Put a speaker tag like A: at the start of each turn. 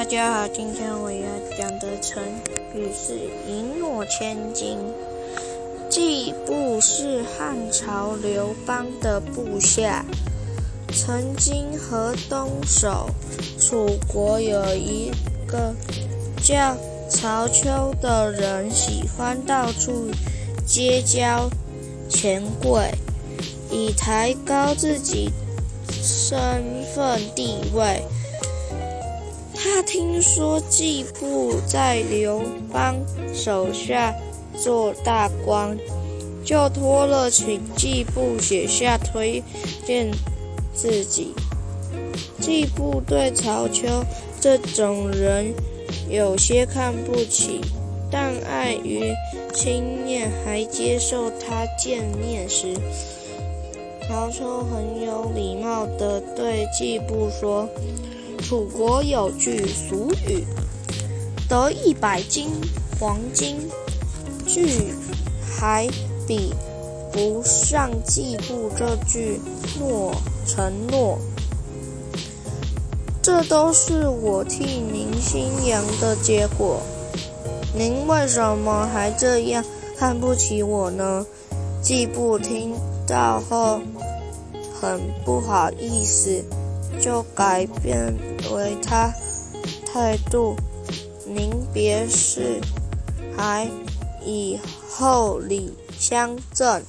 A: 大家好，今天我要讲的成语是一诺千金。季布是汉朝刘邦的部下，曾经和东守楚国有一个叫曹丘的人，喜欢到处结交权贵，以抬高自己身份地位。他听说季布在刘邦手下做大官，就托了请季布写下推荐自己。季布对曹丘这种人有些看不起，但碍于亲念，还接受他见面时，曹丘很有礼貌地对季布说。楚国有句俗语：“得一百斤黄金，句还比不上季布这句诺承诺。这都是我替您心扬的结果，您为什么还这样看不起我呢？”季布听到后很不好意思。就改变为他态度，临别时还以厚礼相赠。